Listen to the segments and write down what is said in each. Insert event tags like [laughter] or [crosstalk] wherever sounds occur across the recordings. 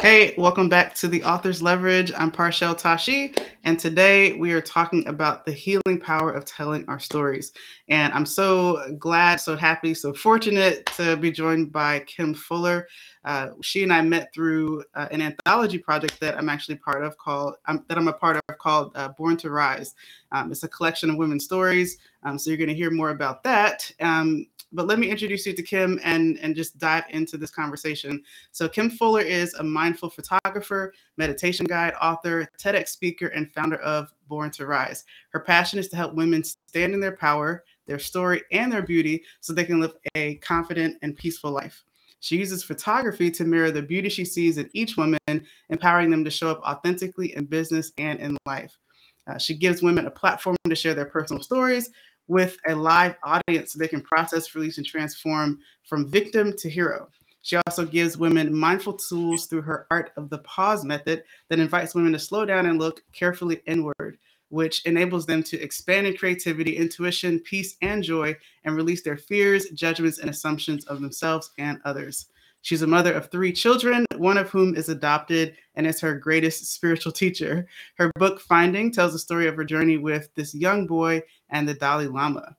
Hey, welcome back to the Author's Leverage. I'm Parshell Tashi, and today we are talking about the healing power of telling our stories. And I'm so glad, so happy, so fortunate to be joined by Kim Fuller. Uh, she and I met through uh, an anthology project that I'm actually part of called um, that I'm a part of called uh, Born to Rise. Um, it's a collection of women's stories. Um, so you're going to hear more about that. Um, but let me introduce you to Kim and, and just dive into this conversation. So, Kim Fuller is a mindful photographer, meditation guide, author, TEDx speaker, and founder of Born to Rise. Her passion is to help women stand in their power, their story, and their beauty so they can live a confident and peaceful life. She uses photography to mirror the beauty she sees in each woman, empowering them to show up authentically in business and in life. Uh, she gives women a platform to share their personal stories, with a live audience so they can process, release, and transform from victim to hero. She also gives women mindful tools through her Art of the Pause method that invites women to slow down and look carefully inward, which enables them to expand in creativity, intuition, peace, and joy, and release their fears, judgments, and assumptions of themselves and others. She's a mother of three children, one of whom is adopted and is her greatest spiritual teacher. Her book, Finding, tells the story of her journey with this young boy and the Dalai Lama.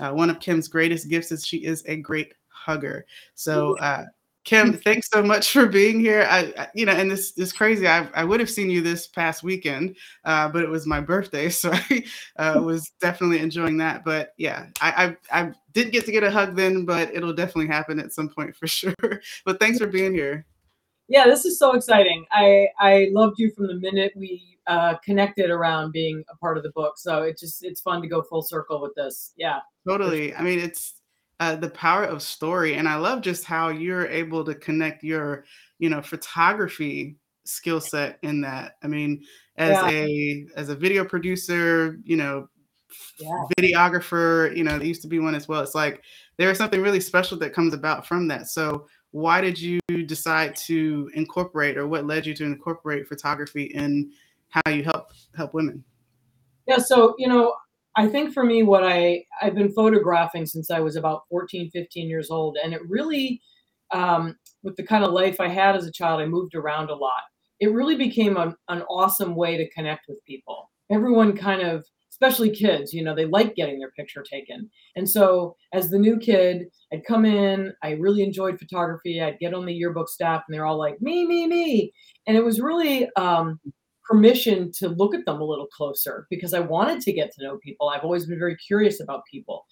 Uh, one of Kim's greatest gifts is she is a great hugger. So, uh, Kim, [laughs] thanks so much for being here. I, I you know, and this is crazy. I, I would have seen you this past weekend, uh, but it was my birthday, [laughs] so I uh, [laughs] was definitely enjoying that. But yeah, I, I I did get to get a hug then, but it'll definitely happen at some point for sure. but thanks for being here. Yeah, this is so exciting. I I loved you from the minute we uh, connected around being a part of the book. So it just it's fun to go full circle with this. Yeah, totally. I mean, it's uh, the power of story and i love just how you're able to connect your you know photography skill set in that i mean as yeah. a as a video producer you know yeah. videographer you know there used to be one as well it's like there's something really special that comes about from that so why did you decide to incorporate or what led you to incorporate photography in how you help help women yeah so you know I think for me, what I I've been photographing since I was about 14, 15 years old, and it really, um, with the kind of life I had as a child, I moved around a lot. It really became a, an awesome way to connect with people. Everyone kind of, especially kids, you know, they like getting their picture taken. And so, as the new kid, I'd come in. I really enjoyed photography. I'd get on the yearbook staff, and they're all like, "Me, me, me," and it was really um, permission to look at them a little closer because I wanted to get to know people. I've always been very curious about people.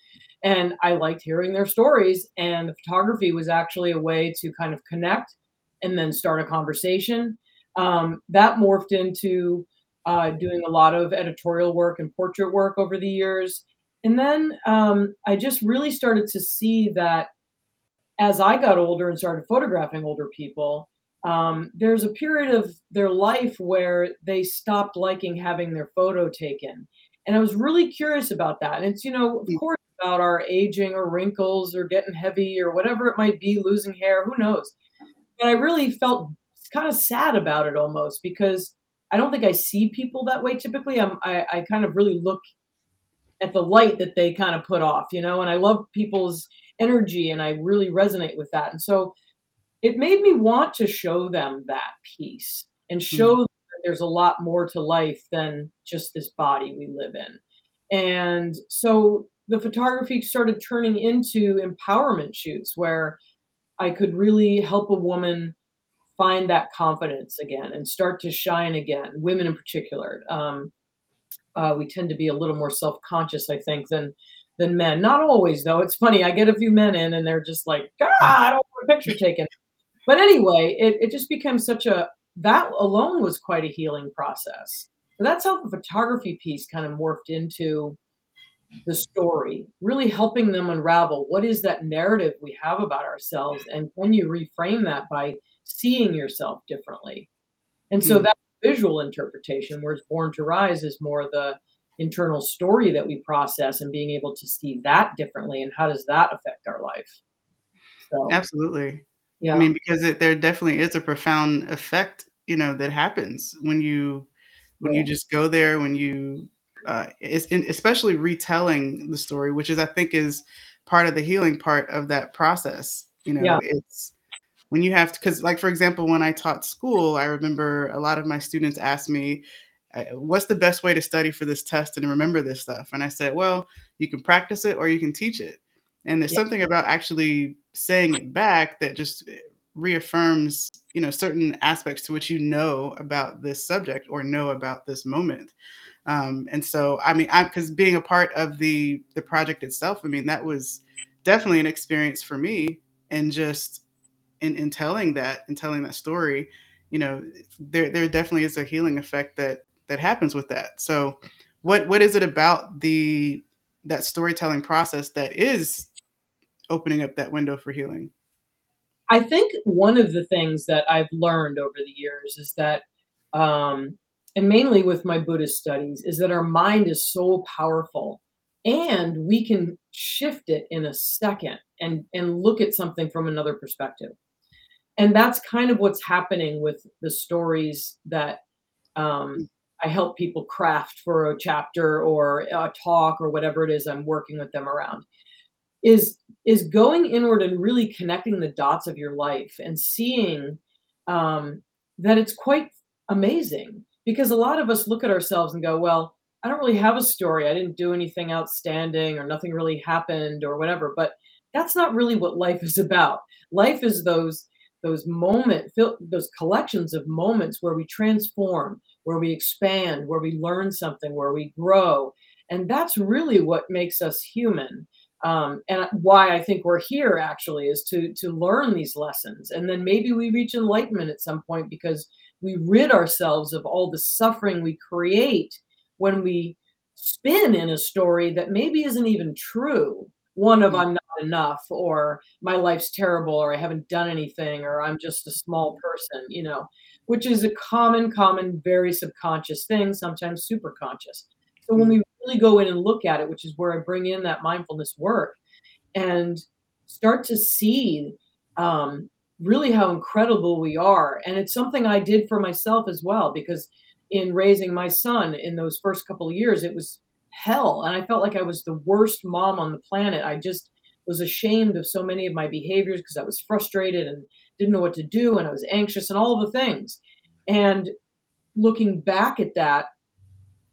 And I liked hearing their stories. And the photography was actually a way to kind of connect and then start a conversation. Um, that morphed into uh, doing a lot of editorial work and portrait work over the years. And then um, I just really started to see that as I got older and started photographing older people, um, there's a period of their life where they stopped liking having their photo taken. And I was really curious about that. And it's, you know, of mm. course, about our aging or wrinkles or getting heavy or whatever it might be, losing hair, who knows. And I really felt kind of sad about it almost because I don't think I see people that way typically. I'm, I, I kind of really look at the light that they kind of put off, you know, and I love people's energy and I really resonate with that. And so it made me want to show them that piece and hmm. show mm. that there's a lot more to life than just this body we live in. And so the photography started turning into empowerment shoots where I could really help a woman find that confidence again and start to shine again, women in particular. Um, uh, we tend to be a little more self-conscious, I think, than than men. Not always, though. It's funny. I get a few men in, and they're just like, "God, I don't want a picture taken." But anyway, it, it just became such a that alone was quite a healing process. So that's how the photography piece kind of morphed into the story, really helping them unravel what is that narrative we have about ourselves, and can you reframe that by seeing yourself differently? And so mm. that visual interpretation, whereas Born to Rise is more the internal story that we process and being able to see that differently, and how does that affect our life? So, Absolutely. Yeah. I mean, because it, there definitely is a profound effect, you know, that happens when you when yeah. you just go there, when you uh, it's in, especially retelling the story, which is I think is part of the healing part of that process. You know, yeah. it's when you have to because like for example when i taught school i remember a lot of my students asked me what's the best way to study for this test and remember this stuff and i said well you can practice it or you can teach it and there's yeah. something about actually saying it back that just eh, reaffirms you know certain aspects to which you know about this subject or know about this moment. Um, and so i mean i because being a part of the the project itself i mean that was definitely an experience for me and just in, in telling that and telling that story you know there there definitely is a healing effect that that happens with that. So what what is it about the that storytelling process that is opening up that window for healing? I think one of the things that i've learned over the years is that um and mainly with my buddhist studies is that our mind is so powerful and we can shift it in a second and and look at something from another perspective. And that's kind of what's happening with the stories that um, I help people craft for a chapter or a talk or whatever it is I'm working with them around is is going inward and really connecting the dots of your life and seeing um, that it's quite amazing. Because a lot of us look at ourselves and go well I don't really have a story. I didn't do anything outstanding or nothing really happened or whatever. But that's not really what life is about. Life is those those moment those collections of moments where we transform where we expand where we learn something where we grow. And that's really what makes us human um, and why i think we're here actually is to to learn these lessons and then maybe we reach enlightenment at some point because we rid ourselves of all the suffering we create when we spin in a story that maybe isn't even true one of mm. i'm not enough or my life's terrible or I haven't done anything or I'm just a small person, you know, which is a common, common, very subconscious thing, sometimes super conscious. So when mm. we really go in and look at it, which is where I bring in that mindfulness work and start to see um, really how incredible we are. And it's something I did for myself as well, because in raising my son in those first couple of years, it was hell. And I felt like I was the worst mom on the planet. I just was ashamed of so many of my behaviors because I was frustrated and didn't know what to do and I was anxious and all the things. And looking back at that,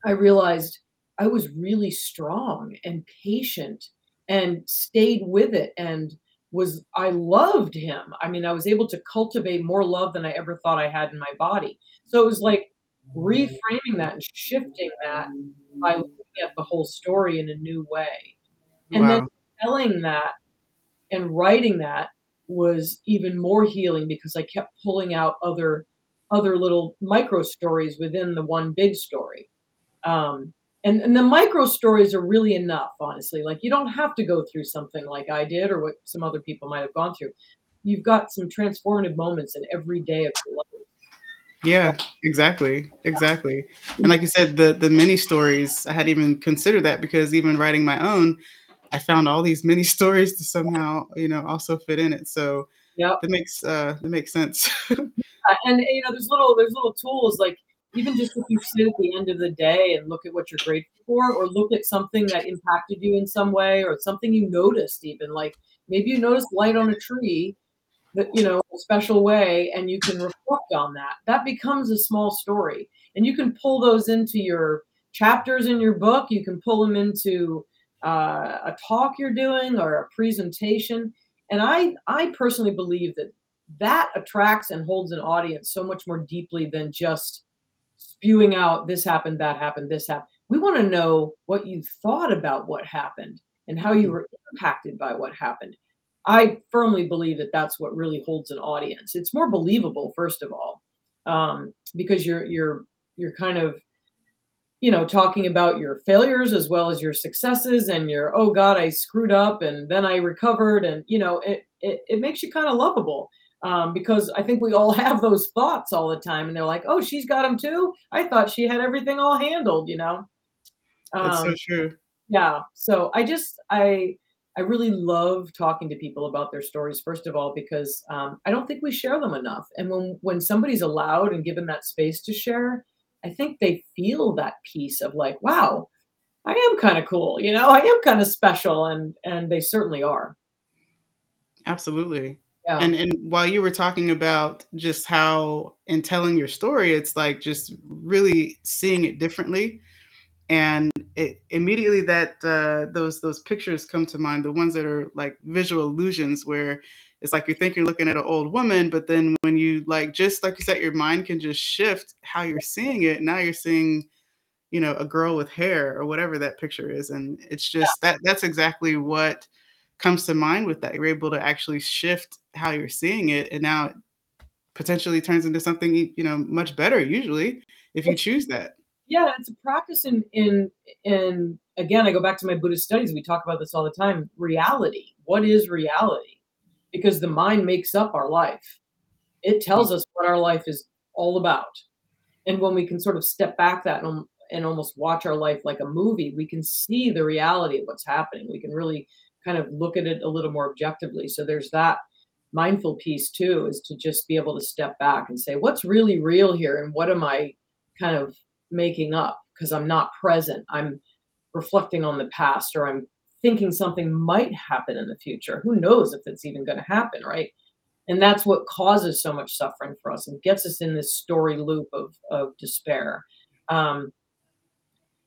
I realized I was really strong and patient and stayed with it and was I loved him. I mean, I was able to cultivate more love than I ever thought I had in my body. So it was like reframing that and shifting that by looking at the whole story in a new way. And wow. then telling that and writing that was even more healing because I kept pulling out other other little micro stories within the one big story. Um, and, and the micro stories are really enough, honestly. Like you don't have to go through something like I did or what some other people might have gone through. You've got some transformative moments in every day of your life. Yeah, exactly. Exactly. And like you said, the the mini stories, I hadn't even considered that because even writing my own, I found all these mini [laughs] stories to somehow, you know, also fit in it. So yeah, that makes uh that makes sense. [laughs] and you know, there's little there's little tools like even just if you sit at the end of the day and look at what you're grateful for, or look at something that impacted you in some way, or something you noticed, even like maybe you noticed light on a tree that you know a special way and you can reflect on that. That becomes a small story. And you can pull those into your chapters in your book. You can pull them into uh, a talk you're doing or a presentation. And I, I personally believe that that attracts and holds an audience so much more deeply than just spewing out this happened, that happened, this happened. We want to know what you thought about what happened and how you mm-hmm. were impacted by what happened. I firmly believe that that's what really holds an audience. It's more believable, first of all, um, because you're you're you're kind of you know, talking about your failures as well as your successes and your, oh God, I screwed up and then I recovered. And, you know, it, it, it makes you kind of lovable um, because I think we all [laughs] have those thoughts all the time. And they're like, oh, she's got them too. I thought she had everything all handled, you know? Um, That's so um, true. Yeah. So I just, I, I really love talking to people about their stories, first of all, because um, I don't think we share them enough. And when, when somebody's allowed and given that space to share, I think they feel that piece of like, wow, I am kind of cool, you know, I am kind of special, and and they certainly are. Absolutely, Yeah. And and while you were talking about just how in telling your story, it's like just really seeing it differently. And it immediately that uh, those those pictures come to mind, the ones that are like visual illusions where it's like you think you're looking at an old woman, but then when you like just like you said, your mind can just shift how you're seeing it. Now you're seeing, you know, a girl with hair or whatever that picture is. And it's just yeah. that that's exactly what comes to mind with that. You're able to actually shift how you're seeing it, and now it potentially turns into something you know much better. Usually, if you choose that. Yeah, it's a practice in in in again. I go back to my Buddhist studies. We talk about this all the time. Reality. What is reality? Because the mind makes up our life. It tells us what our life is all about. And when we can sort of step back that and, and almost watch our life like a movie, we can see the reality of what's happening. We can really kind of look at it a little more objectively. So there's that mindful piece too, is to just be able to step back and say, what's really real here and what am I kind of making up because I'm not present. I'm reflecting on the past or I'm thinking something might happen in the future. Who knows if it's even going to happen, right? And that's what causes so much suffering for us and gets us in this story loop of, of despair. Um,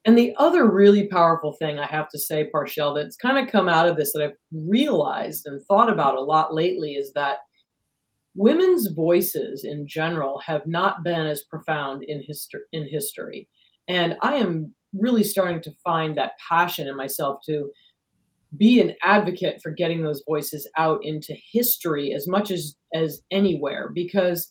and the other really powerful thing I have to say, Parshell, that's kind of come out of this that I've realized and thought about a lot lately is that women's voices in general have not been as profound in history in history. And I am really starting to find that passion in myself to be an advocate for getting those voices out into history as much as as anywhere because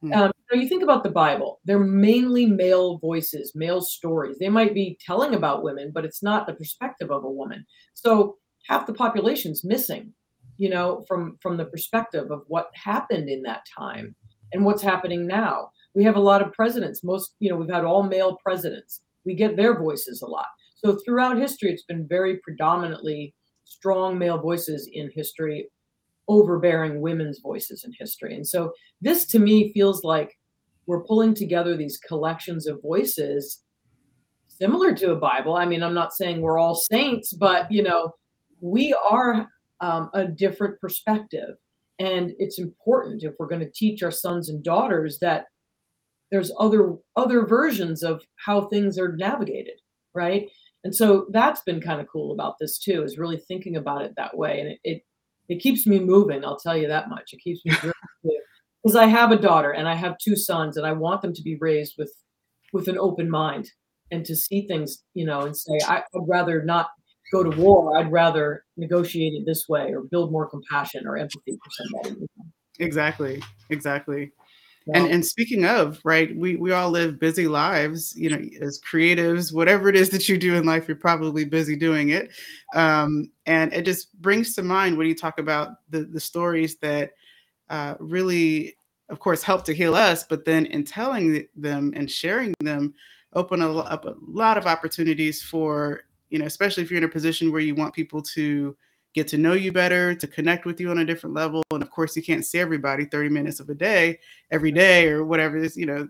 Hmm. Um, you, you think about the Bible, they're mainly male voices, male stories. They might be telling about women, but it's not the perspective of a woman. So half the population's missing, you know, from from the perspective of what happened in that time and what's happening now. We have a lot of presidents. Most, you know, we've had all male presidents. We get their voices a lot. So throughout history, it's been very predominantly strong male voices in history overbearing women's voices in history. And so this to me feels like we're pulling together these collections of voices similar to a Bible. I mean, I'm not saying we're all saints, but you know, we are um, a different perspective. And it's important if we're going to teach our sons and daughters that there's other other versions of how things are navigated, right? And so that's been kind of cool about this too, is really thinking about it that way. And it, it it keeps me moving. I'll tell you that much. It keeps me because I have a daughter and I have two sons, and I want them to be raised with with an open mind and to see things, you know, and say, I, would rather not go to war. I'd rather negotiate it this way or build more compassion or empathy for somebody. Exactly. Exactly. And and speaking of, right, we we all live busy lives, you know, as creatives, whatever it is that you do in life, you're probably busy doing it. Um, and it just brings to mind when you talk about the the stories that uh, really, of course, help to heal us, but then in telling them and sharing them, open a, up a lot of opportunities for you know, especially if you're in a position where you want people to get to know you better, to connect with you on a different level. And of course, you can't see everybody 30 minutes of a day, every day, or whatever it is, you know,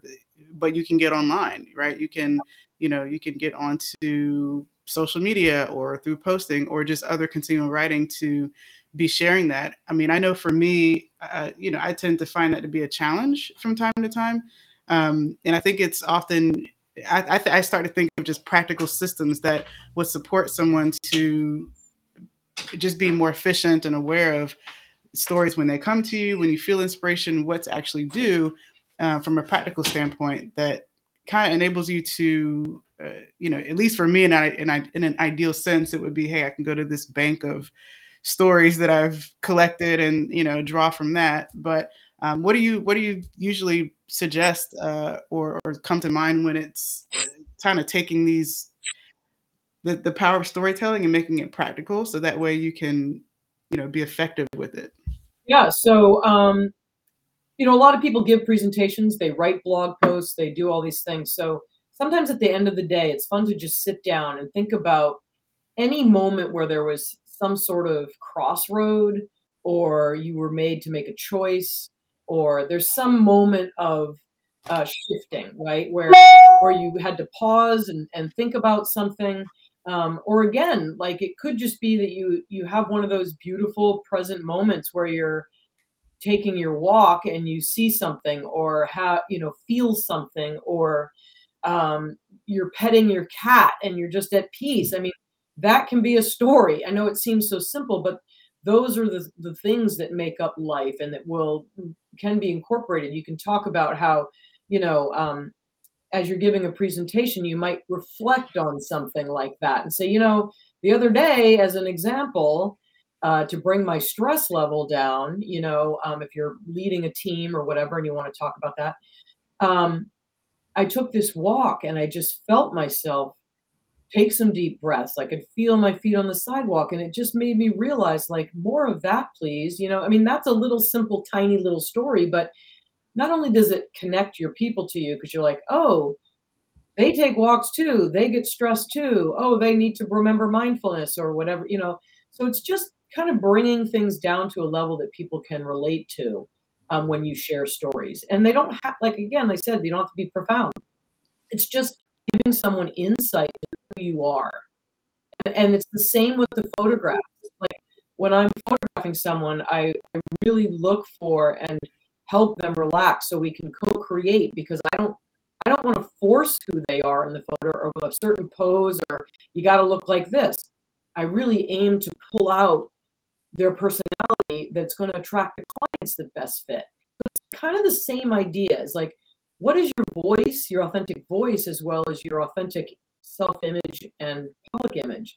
but you can get online, right? You can, you know, you can get onto social media or through posting or just other continual writing to be sharing that. I mean, I know for me, uh, you know, I tend to find that to be a challenge from time to time. Um, and I think it's often I, I, th- I, start to think of just practical systems that would support someone to just being more efficient and aware of stories when they come to you, when you feel inspiration, what to actually do uh, from a practical standpoint that kind of enables you to, uh, you know, at least for me, in, in, in an ideal sense, it would be, hey, I can go to this bank of stories that I've collected and you know draw from that. But um, what do you what do you usually suggest uh, or, or come to mind when it's kind of taking these the, the power of storytelling and making it practical so that way you can you know be effective with it. Yeah so um you know a lot of people give presentations they write blog posts they do all these things. So sometimes at the end of the day it's fun to just sit down and think about any moment where there was some sort of crossroad or you were made to make a choice or there's some moment of uh, shifting right where where you had to pause and, and think about something um, or again like it could just be that you you have one of those beautiful present moments where you're taking your walk and you see something or how you know feel something or um, you're petting your cat and you're just at peace. I mean that can be a story. I know it seems so simple but those are the, the things that make up life and that will can be incorporated. You can talk about how you know um, as you're giving a presentation you might reflect on something like that. And say you know the other day as an example uh, to bring my stress level down you know um, if you're leading a team or whatever and you want to talk about that um, i took this walk and i just felt myself take some deep breaths. I could feel my feet on the sidewalk and it just made me realize like more of that please. You know i mean that's a little simple tiny little story but not only does it connect your people to you because you're like oh they take walks too they get stressed too oh they need to remember mindfulness or whatever you know so it's just kind of bringing things down to a level that people can relate to um, when you share stories. And they don't have, like, again, I said, they don't have to be profound. It's just giving someone insight into who you are. And, and it's the same with the photographs. Like, when I'm photographing someone, I, I really look for and help them relax so we can co-create because I don't I don't want to force who they are in the photo or a certain pose or you got to look like this. I really aim to pull out their personality that's going to attract the clients that best fit. It's kind of the same idea. It's like, what is your voice, your authentic voice, as well as your authentic self image and public image?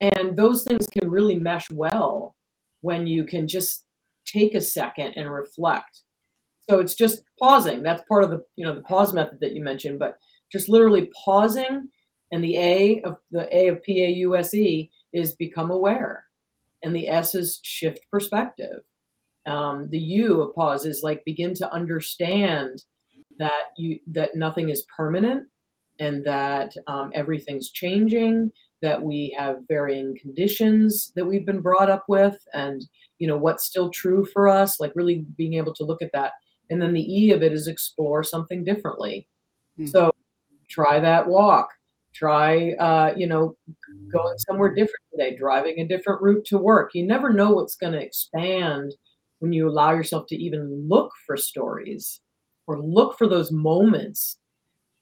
And those things can really mesh well when you can just take a second and reflect. So it's just pausing. That's part of the, you know, the pause method that you mentioned, but just literally pausing and the A of the A of P A U S E is become aware and the S is shift perspective. Um, the U of pause is like begin to understand that you that nothing is permanent and that um, everything's changing that we have varying conditions that we've been brought up with and you know what's still true for us like really being able to look at that and then the e of it is explore something differently. Mm-hmm. so try that walk. Try uh, you know going somewhere different today driving a different route to work. You never know what's going to expand when you allow yourself to even look for stories or look for those moments.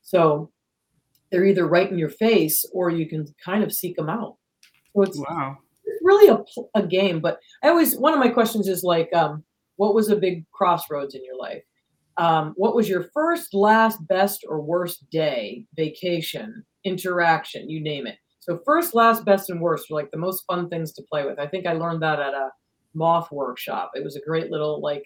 So they're either right in your face or you can kind of seek them out. So it's, wow. really a, a game but i always one of my questions is like um, what was a big crossroads in your life um, what was your first last best or worst day vacation interaction, you name it. So first, last, best, and worst are like the most fun things to play with. I think I learned that at a moth workshop. It was a great little like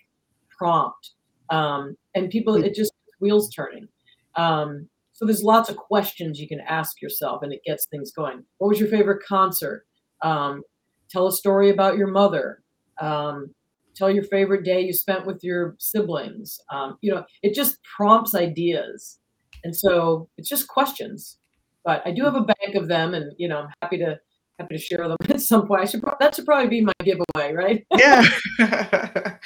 prompt. Um, and people, it just wheels turning. Um, so there's lots of questions you can ask yourself and it gets things going. What was your favorite concert? Um, tell a story about your mother. Um, tell your favorite day you spent with your siblings. Um, you know, it just prompts ideas. And so it's just questions but I do have a bank of them, and you know I'm happy to happy to share them [laughs] at some point. I should pro- that should probably be my giveaway, right? [laughs] yeah, [laughs]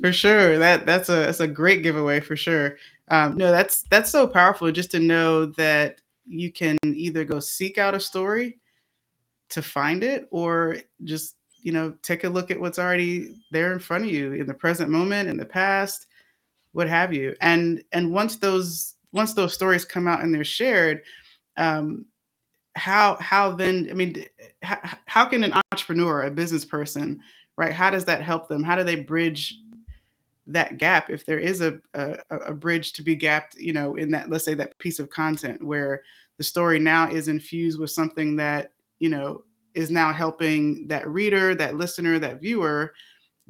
for sure. That that's a that's a great giveaway for sure. Um, no, that's that's so powerful just to know that you can either go seek out a story to find it, or just you know take a look at what's already there in front of you in the present moment, in the past, what have you. And and once those once those stories come out and they're shared um, how how then i mean how, how can an entrepreneur a business person right how does that help them how do they bridge that gap if there is a, a, a bridge to be gapped you know in that let's say that piece of content where the story now is infused with something that you know is now helping that reader that listener that viewer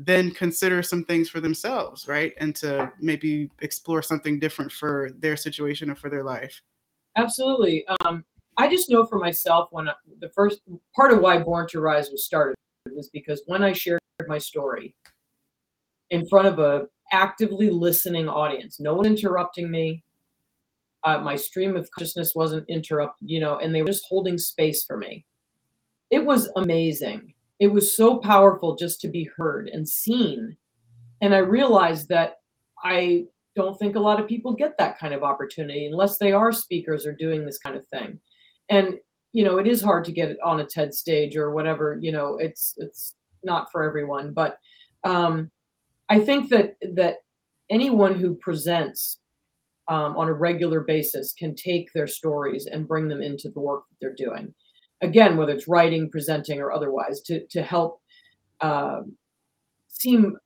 then consider some things for themselves right and to maybe explore something different for their situation or for their life Absolutely. Um, I just know for myself when I, the first part of why Born to Rise was started was because when I shared my story in front of a actively listening audience, no one interrupting me, uh, my stream of consciousness wasn't interrupted, you know, and they were just holding space for me. It was amazing. It was so powerful just to be heard and seen. And I realized that I don't think a lot of people get that kind of opportunity unless they are speakers or doing this kind of thing. And you know, it is hard to get it on a TED stage or whatever. You know, it's it's not for everyone. But um, I think that that anyone who presents um, on a regular basis can take their stories and bring them into the work that they're doing. Again, whether it's writing, presenting, or otherwise, to to help uh, seem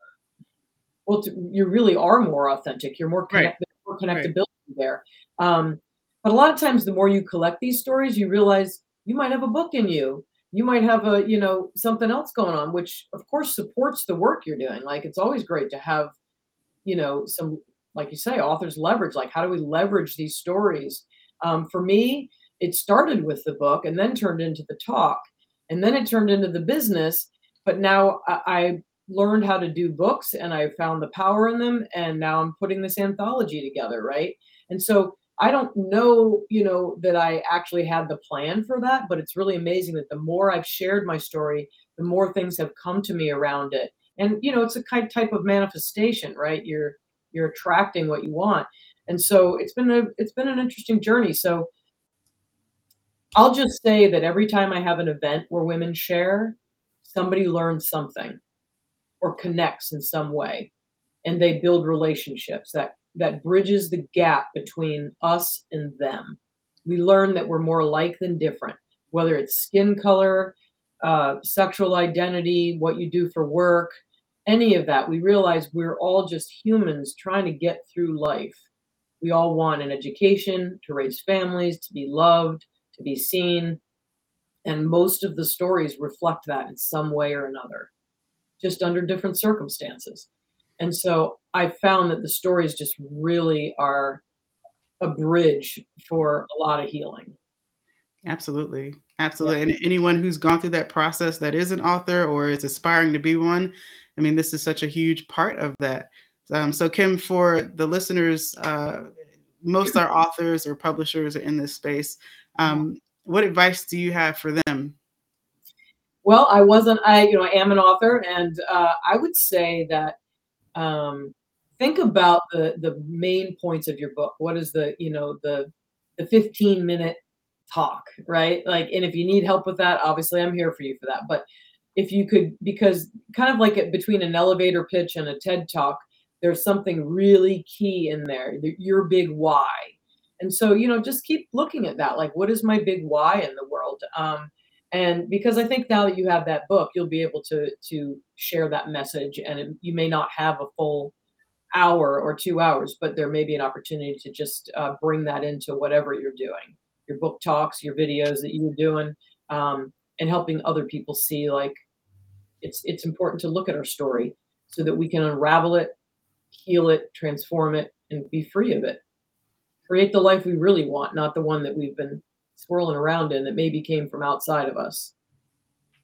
well, to, you really are more authentic. You're more connected, right. more connectability right. there. Um, but a lot of times, the more you collect these stories, you realize you might have a book in you. You might have a, you know, something else going on, which of course supports the work you're doing. Like it's always great to have, you know, some, like you say, authors leverage. Like how do we leverage these stories? Um, for me, it started with the book and then turned into the talk, and then it turned into the business. But now I, learned how to do books and I found the power in them, and now I'm putting this anthology together, right? And so I don't know, you know, that I actually had the plan for that, but it's really amazing that the more I've shared my story, the more things have come to me around it. And you know, it's a kind type of manifestation, right? You're you're attracting what you want. And so it's been a it's been an interesting journey. So I'll just say that every time I have an event where women share, somebody learns something or connects in some way and they build relationships that that bridges the gap between us and them. We learn that we're more alike than different, whether it's skin color, uh, sexual identity, what you do for work, any of that. We realize we're all just humans trying to get through life. We all want an education, to raise families, to be loved, to be seen. And most of the stories reflect that in some way or another, just under different circumstances. And so I found that the stories just really are a bridge for a lot of healing. Absolutely. Absolutely. Yeah. And anyone who's gone through that process that is an author or is aspiring to be one, I mean, this is such a huge part of that. Um, so, Kim, for the listeners, uh, most are authors or publishers are in this space. Um, what advice do you have for them? Well, I wasn't, I, you know, I am an author, and uh, I would say that um, think about the the main points of your book. What is the you know the the 15 minute talk, right? Like, and if you need help with that, obviously I'm here for you for that. But if you could, because kind of like between an elevator pitch and a TED talk, there's something really key in there. Your big why. And so, you know, just keep looking at that. Like, what is my big why in the world? Um, and because i think now that you have that book you'll be able to to share that message and it, you may not have a full hour or two hours but there may be an opportunity to just uh, bring that into whatever you're doing your book talks your videos that you're doing um, and helping other people see like it's it's important to look at our story so that we can unravel it heal it transform it and be free of it create the life we really want not the one that we've been swirling around in that maybe came from outside of us.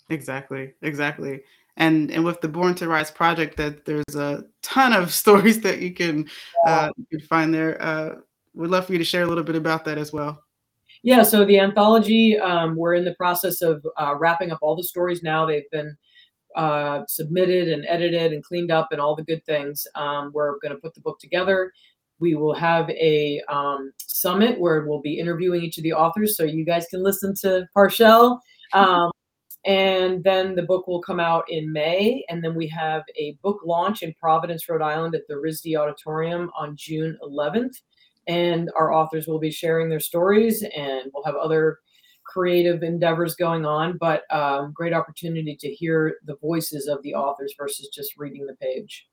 Exactly, exactly. And and with the Born to Rise project, that there's a ton of [laughs] stories that you can uh, you can find there. Uh, we'd love for you to share a little bit about that as well. Yeah, so the anthology, um, we're in the process of uh, wrapping up all the stories now. They've been uh, submitted and edited and cleaned up and all the good things. Um, we're going to put the book together. We will have a um, summit where we'll be interviewing each of the authors, so you guys can listen to Parshell. Um, and then the book will come out in May, and then we have a book launch in Providence, Rhode Island, at the RISD Auditorium on June 11th. And our authors will be sharing their stories, and we'll have other creative endeavors going on. But um, great opportunity to hear the voices of the authors versus just reading the page.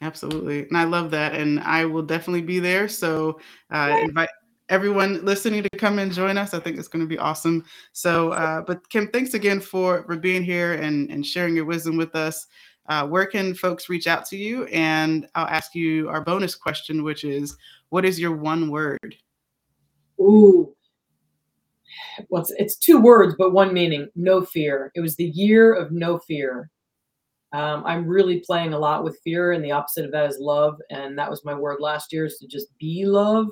Absolutely. And I love that. And I will definitely be there. So uh, invite everyone listening to come and join us. I think it's going to be awesome. So, uh, but Kim, thanks again for, for being here and, and sharing your wisdom with us. Uh, where can folks reach out to you? And I'll ask you our bonus question, which is what is your one word? Ooh, well, it's, it's two words, but one meaning no fear. It was the year of no fear. Um, I'm really playing a lot with fear, and the opposite of that is love. And that was my word last year is to just be love.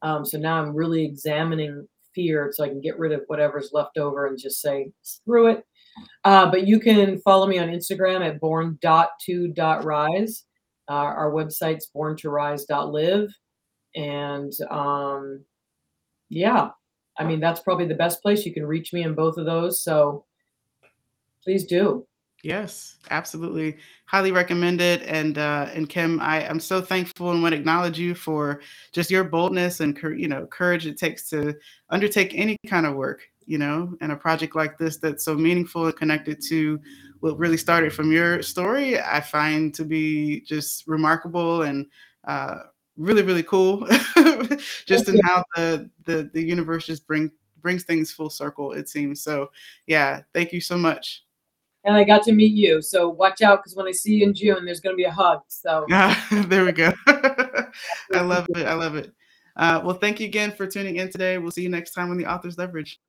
Um, so now I'm really examining fear so I can get rid of whatever's left over and just say, screw it. Uh, but you can follow me on Instagram at born.to.rise. Uh, our website's borntorise.live. And um, yeah, I mean, that's probably the best place. You can reach me in both of those. So please do. Yes, absolutely. Highly recommend it. And uh, and Kim, I am so thankful and want to acknowledge you for just your boldness and you know courage it takes to undertake any kind of work. You know, and a project like this that's so meaningful and connected to what really started from your story, I find to be just remarkable and uh, really really cool. [laughs] just in how the the the universe just bring brings things full circle. It seems so. Yeah, thank you so much and I got to meet you. So watch out because when I see you in June, there's going to be a hug. So Yeah, [laughs] there we go. [laughs] I love it. I love it. Uh, well, thank you again for tuning in today. We'll see you next time on the Author's Leverage.